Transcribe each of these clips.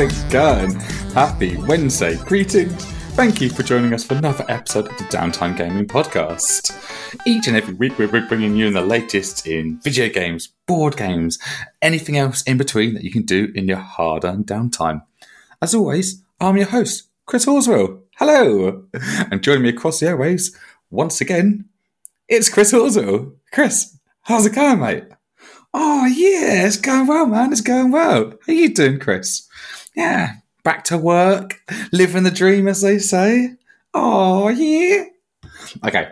It going? Happy Wednesday. Greetings. Thank you for joining us for another episode of the Downtime Gaming Podcast. Each and every week, we're bringing you the latest in video games, board games, anything else in between that you can do in your hard earned downtime. As always, I'm your host, Chris Horswell. Hello! And joining me across the airwaves, once again, it's Chris Horswell. Chris, how's it going, mate? Oh, yeah, it's going well, man. It's going well. How you doing, Chris? Yeah, back to work, living the dream, as they say. Oh, yeah. Okay,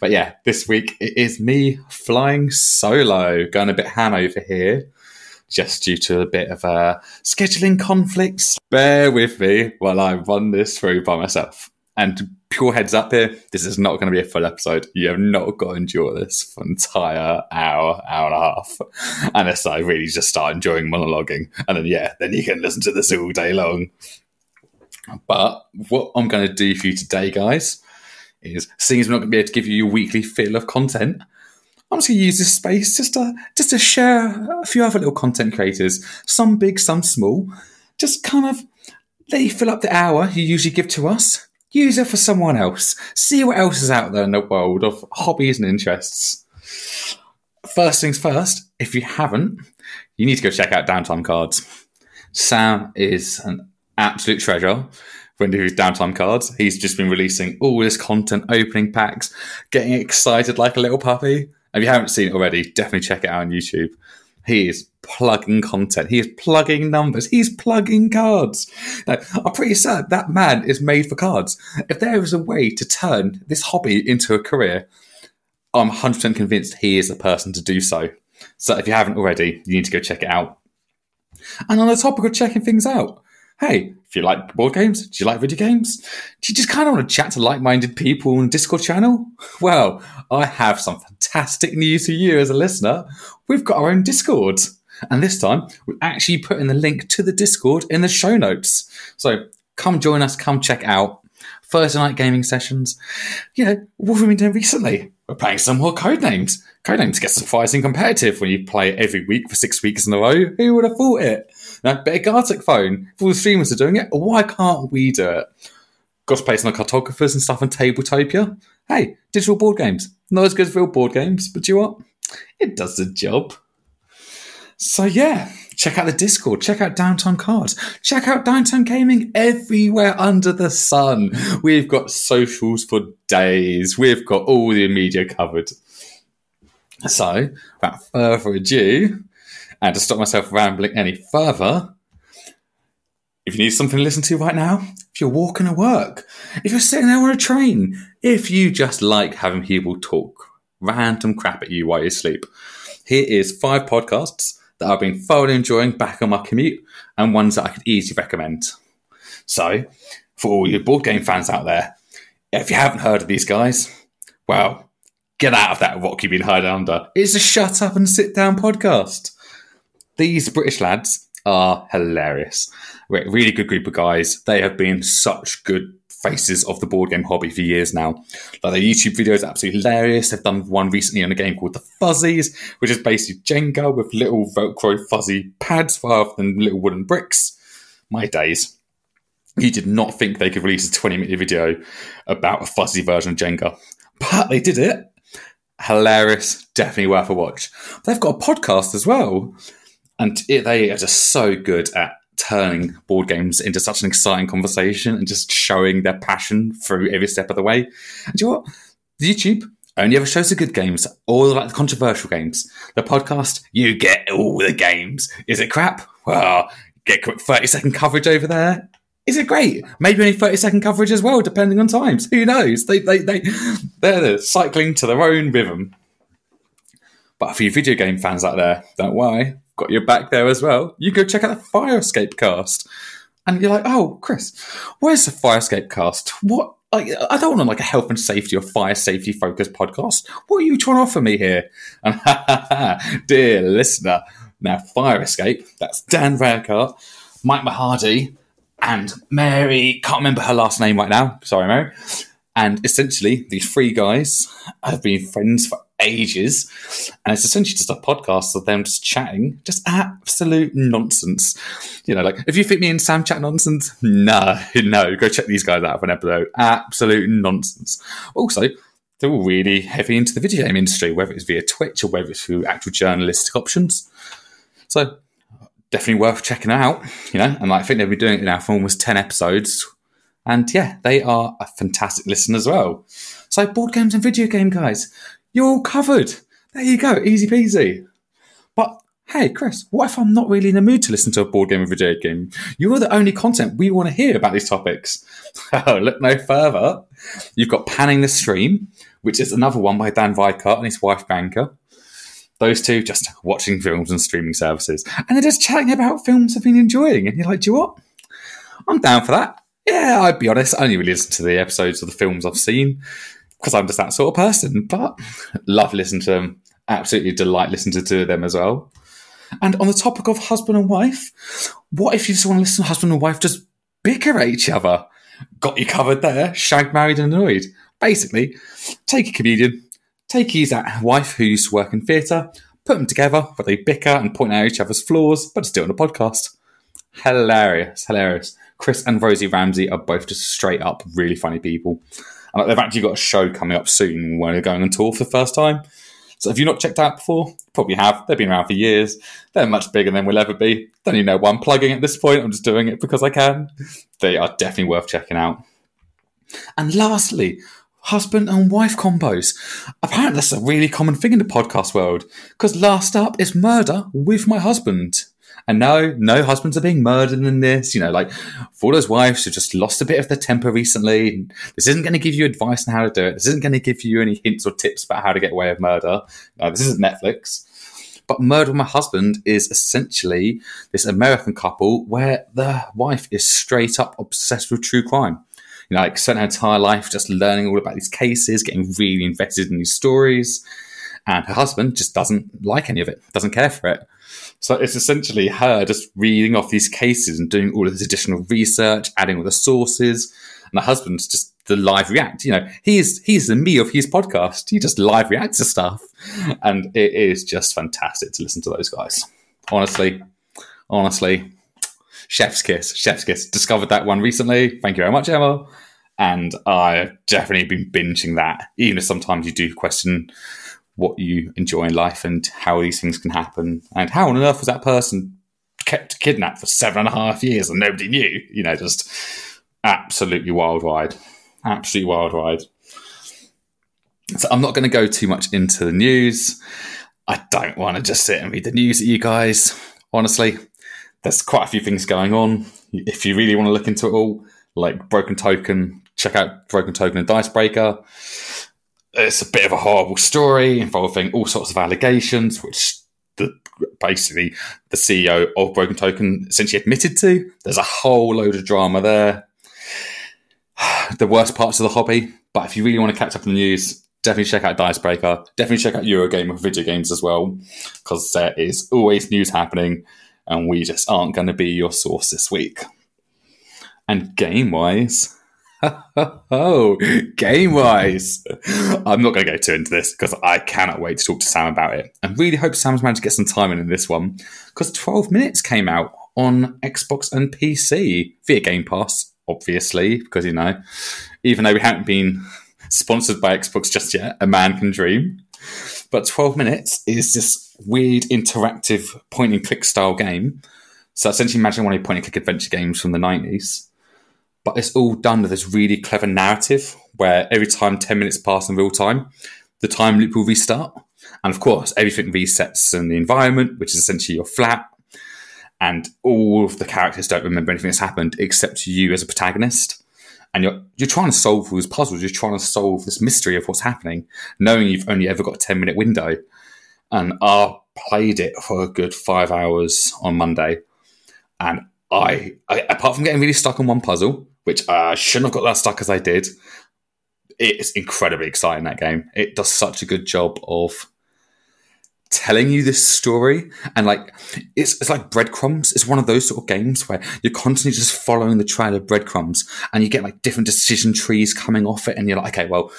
but yeah, this week it is me flying solo, going a bit ham over here, just due to a bit of uh, scheduling conflicts. Bear with me while I run this through by myself. And pure heads up here, this is not going to be a full episode. You have not got to endure this for an entire hour, hour and a half, unless I really just start enjoying monologuing. And then, yeah, then you can listen to this all day long. But what I'm going to do for you today, guys, is seeing as we're not going to be able to give you your weekly fill of content, I'm just going to use this space just to just to share a few other little content creators, some big, some small, just kind of let you fill up the hour you usually give to us use it for someone else. See what else is out there in the world of hobbies and interests. First things first, if you haven't, you need to go check out Downtime Cards. Sam is an absolute treasure when he does downtime cards. He's just been releasing all this content, opening packs, getting excited like a little puppy. If you haven't seen it already, definitely check it out on YouTube. He is plugging content. He is plugging numbers. He's plugging cards. Now, I'm pretty certain that man is made for cards. If there is a way to turn this hobby into a career, I'm 100% convinced he is the person to do so. So if you haven't already, you need to go check it out. And on the topic of checking things out, hey, if you like board games, do you like video games? Do you just kind of want to chat to like minded people on Discord channel? Well, I have some fantastic news for you as a listener. We've got our own Discord. And this time, we're actually putting the link to the Discord in the show notes. So come join us, come check out Thursday night gaming sessions. You know, what have we been doing recently? We're playing some more Codenames. Codenames gets surprising competitive when you play every week for six weeks in a row. Who would have thought it? Now, better Gartic phone. If all the streamers are doing it, why can't we do it? Got to play some cartographers and stuff in Tabletopia. Hey, digital board games. Not as good as real board games, but you know what? It does the job. So yeah, check out the Discord, check out Downtime Cards, check out Downtime Gaming everywhere under the sun. We've got socials for days. We've got all the media covered. So, without further ado, and to stop myself rambling any further, if you need something to listen to right now, if you're walking to work, if you're sitting there on a train, if you just like having people talk random crap at you while you sleep, here is five podcasts that I've been thoroughly enjoying back on my commute and ones that I could easily recommend. So, for all you board game fans out there, if you haven't heard of these guys, well, get out of that rock you've been hiding under. It's a shut up and sit down podcast. These British lads are hilarious. We're a really good group of guys. They have been such good faces of the board game hobby for years now. Like their YouTube videos are absolutely hilarious. They've done one recently on a game called The Fuzzies, which is basically Jenga with little Velcro fuzzy pads rather than little wooden bricks. My days. You did not think they could release a 20 minute video about a fuzzy version of Jenga, but they did it. Hilarious, definitely worth a watch. They've got a podcast as well and it, they are just so good at turning board games into such an exciting conversation and just showing their passion through every step of the way. And you know what? YouTube only ever shows the good games, all like the controversial games. The podcast, you get all the games. Is it crap? Well, get quick 30 second coverage over there. Is it great? Maybe only 30 second coverage as well, depending on times. Who knows? They, they, they, they're cycling to their own rhythm. But for you video game fans out there, don't worry got your back there as well. You go check out the Fire Escape cast. And you're like, oh, Chris, where's the Fire Escape cast? What? I, I don't want like a health and safety or fire safety focused podcast. What are you trying to offer me here? And dear listener, now Fire Escape, that's Dan Ryckert, Mike Mahardy, and Mary, can't remember her last name right now. Sorry, Mary. And essentially, these three guys have been friends for ages. And it's essentially just a podcast of them just chatting, just absolute nonsense. You know, like if you think me and Sam chat nonsense, no, no, go check these guys out for an episode. Absolute nonsense. Also, they're all really heavy into the video game industry, whether it's via Twitch or whether it's through actual journalistic options. So definitely worth checking out, you know, and like, I think they've been doing it now for almost 10 episodes. And yeah, they are a fantastic listen as well. So board games and video game guys, you're all covered. There you go, easy peasy. But hey, Chris, what if I'm not really in the mood to listen to a board game or video game? You're the only content we want to hear about these topics. Oh, look no further. You've got Panning the Stream, which is another one by Dan Ryckert and his wife Bianca. Those two just watching films and streaming services. And they're just chatting about films they've been enjoying. And you're like, do you know what? I'm down for that. Yeah, I'd be honest, I only really listen to the episodes of the films I've seen because I'm just that sort of person. But love listening to them. Absolutely delight listening to two of them as well. And on the topic of husband and wife, what if you just want to listen to husband and wife just bicker at each other? Got you covered there. Shag, married, and annoyed. Basically, take a comedian, take his uh, wife who used to work in theatre, put them together where they bicker and point out each other's flaws, but still on a podcast. Hilarious, hilarious. Chris and Rosie Ramsey are both just straight up really funny people. And they've actually got a show coming up soon when they're going on tour for the first time. So if you've not checked out before, probably have. They've been around for years. They're much bigger than we'll ever be. Don't even know why I'm plugging at this point. I'm just doing it because I can. They are definitely worth checking out. And lastly, husband and wife combos. Apparently, that's a really common thing in the podcast world. Because last up is murder with my husband. And no, no husbands are being murdered in this. You know, like for those wives who just lost a bit of their temper recently. This isn't going to give you advice on how to do it. This isn't going to give you any hints or tips about how to get away with murder. No, this isn't Netflix. But Murder with My Husband is essentially this American couple where the wife is straight up obsessed with true crime. You know, like spent her entire life just learning all about these cases, getting really invested in these stories. And her husband just doesn't like any of it, doesn't care for it. So it's essentially her just reading off these cases and doing all of this additional research, adding all the sources. And the husband's just the live react. You know, he's he's the me of his podcast. He just live reacts to stuff, and it is just fantastic to listen to those guys. Honestly, honestly, chef's kiss, chef's kiss. Discovered that one recently. Thank you very much, Emma. And I've definitely been binging that. Even if sometimes you do question what you enjoy in life and how these things can happen, and how on earth was that person kept kidnapped for seven and a half years and nobody knew? You know, just absolutely wild absolutely wild. So I'm not going to go too much into the news. I don't want to just sit and read the news at you guys. Honestly, there's quite a few things going on. If you really want to look into it all, like Broken Token, check out Broken Token and Dicebreaker it's a bit of a horrible story involving all sorts of allegations, which the, basically the CEO of Broken Token essentially admitted to. There's a whole load of drama there. the worst parts of the hobby, but if you really want to catch up on the news, definitely check out Dicebreaker. Definitely check out Eurogamer for video games as well, because there is always news happening, and we just aren't going to be your source this week. And game wise, oh, game wise. I'm not going to go too into this because I cannot wait to talk to Sam about it. And really hope Sam's managed to get some time in, in this one because 12 minutes came out on Xbox and PC via Game Pass, obviously, because, you know, even though we haven't been sponsored by Xbox just yet, a man can dream. But 12 minutes is this weird interactive point and click style game. So essentially, imagine one of your point and click adventure games from the 90s but it's all done with this really clever narrative where every time 10 minutes pass in real time, the time loop will restart. And of course, everything resets in the environment, which is essentially your flat. And all of the characters don't remember anything that's happened except you as a protagonist. And you're, you're trying to solve those puzzles. You're trying to solve this mystery of what's happening, knowing you've only ever got a 10 minute window. And I played it for a good five hours on Monday. And I, I, apart from getting really stuck on one puzzle, which I shouldn't have got that stuck as I did, it's incredibly exciting that game. It does such a good job of telling you this story and like it's it's like breadcrumbs it's one of those sort of games where you're constantly just following the trail of breadcrumbs and you get like different decision trees coming off it and you're like okay well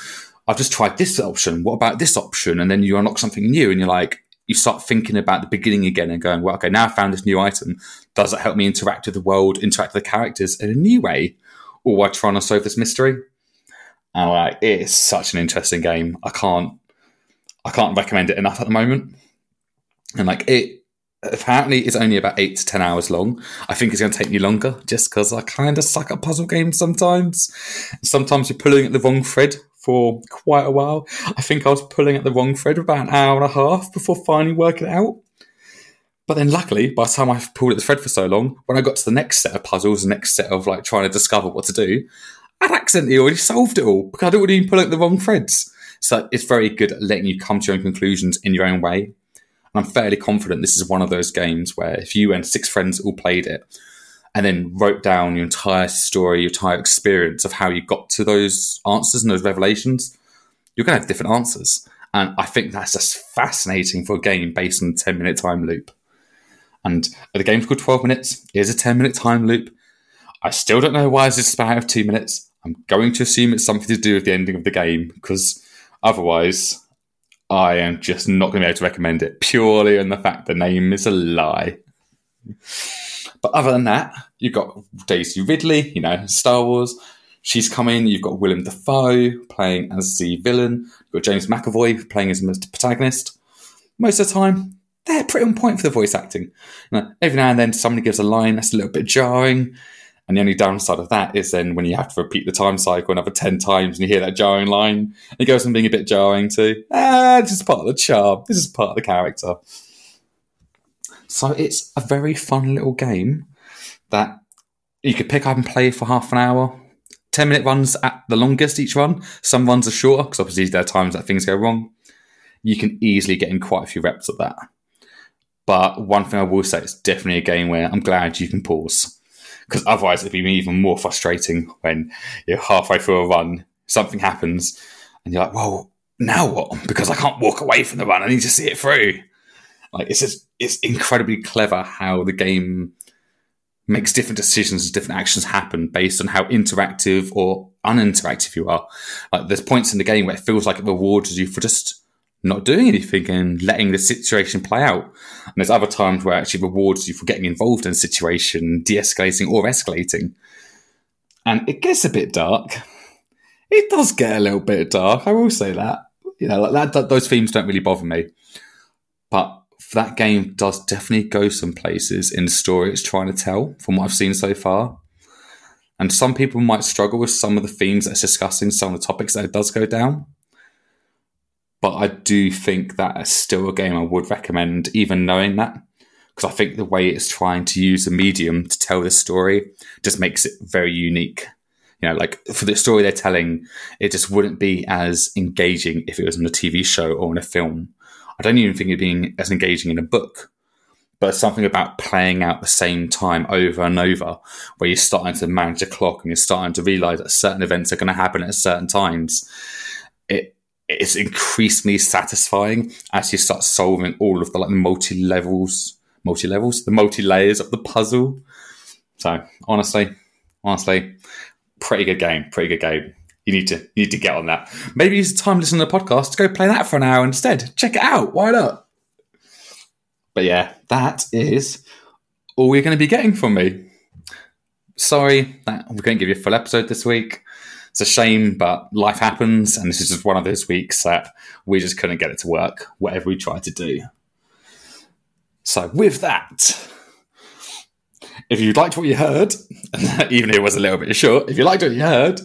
I've just tried this option. What about this option? And then you unlock something new and you're like, you start thinking about the beginning again and going, well, okay, now I found this new item. Does it help me interact with the world, interact with the characters in a new way? Or while trying to solve this mystery? And like, it is such an interesting game. I can't, I can't recommend it enough at the moment. And like, it apparently is only about eight to ten hours long. I think it's going to take me longer just because I kind of suck at puzzle games sometimes. Sometimes you're pulling at the wrong thread for quite a while. I think I was pulling at the wrong thread for about an hour and a half before finally working it out. But then luckily, by the time I've pulled at the thread for so long, when I got to the next set of puzzles, the next set of like trying to discover what to do, I'd accidentally already solved it all because I'd already pulling at the wrong threads. So it's very good at letting you come to your own conclusions in your own way. And I'm fairly confident this is one of those games where if you and six friends all played it, and then wrote down your entire story, your entire experience of how you got to those answers and those revelations, you're going to have different answers. And I think that's just fascinating for a game based on a 10 minute time loop. And the game's called 12 minutes. It is a 10 minute time loop. I still don't know why it's a span of two minutes. I'm going to assume it's something to do with the ending of the game because otherwise I am just not going to be able to recommend it purely on the fact the name is a lie. But other than that, you've got Daisy Ridley, you know, Star Wars. She's coming. You've got Willem Dafoe playing as the villain. You've got James McAvoy playing as the protagonist. Most of the time, they're pretty on point for the voice acting. Every now and then, somebody gives a line that's a little bit jarring. And the only downside of that is then when you have to repeat the time cycle another 10 times and you hear that jarring line, it goes from being a bit jarring to, ah, this is part of the charm. This is part of the character. So it's a very fun little game that you could pick up and play for half an hour. 10 minute runs at the longest each run. Some runs are shorter because obviously there are times that things go wrong. You can easily get in quite a few reps of that. But one thing I will say, it's definitely a game where I'm glad you can pause. Because otherwise, it'd be even more frustrating when you're halfway through a run, something happens, and you're like, well, now what? Because I can't walk away from the run. I need to see it through. Like it's just it's incredibly clever how the game makes different decisions as different actions happen based on how interactive or uninteractive you are. Like there's points in the game where it feels like it rewards you for just not doing anything and letting the situation play out. And there's other times where it actually rewards you for getting involved in a situation, de-escalating or escalating. And it gets a bit dark. It does get a little bit dark. I will say that. You know, like that, those themes don't really bother me. But that game does definitely go some places in the story it's trying to tell, from what I've seen so far. And some people might struggle with some of the themes that it's discussing, some of the topics that it does go down. But I do think that is still a game I would recommend, even knowing that. Because I think the way it's trying to use the medium to tell this story just makes it very unique. You know, like for the story they're telling, it just wouldn't be as engaging if it was in a TV show or in a film. I don't even think it being as engaging in a book, but something about playing out the same time over and over, where you're starting to manage a clock and you're starting to realize that certain events are going to happen at certain times. It it's increasingly satisfying as you start solving all of the like multi levels, multi levels, the multi layers of the puzzle. So honestly, honestly, pretty good game, pretty good game you need to you need to get on that. Maybe use the time to listen to the podcast to go play that for an hour instead. Check it out. Why not? But yeah, that is all we're going to be getting from me. Sorry that going to give you a full episode this week. It's a shame, but life happens, and this is just one of those weeks that we just couldn't get it to work, whatever we tried to do. So, with that, if you liked what you heard, even if it was a little bit short, if you liked what you heard,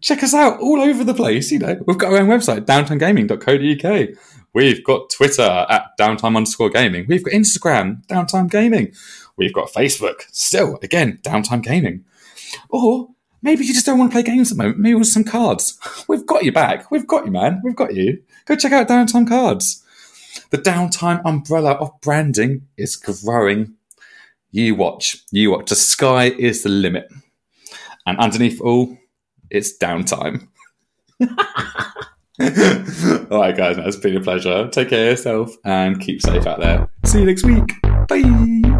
check us out all over the place. You know, we've got our own website, downtimegaming.co.uk. We've got Twitter at downtime underscore gaming. We've got Instagram, downtime gaming. We've got Facebook, still, again, downtime gaming. Or maybe you just don't want to play games at the moment. Maybe with some cards. We've got you back. We've got you, man. We've got you. Go check out Downtime Cards. The downtime umbrella of branding is growing you watch. You watch. The sky is the limit. And underneath all, it's downtime. all right, guys, it's been a pleasure. Take care of yourself and keep safe out there. See you next week. Bye.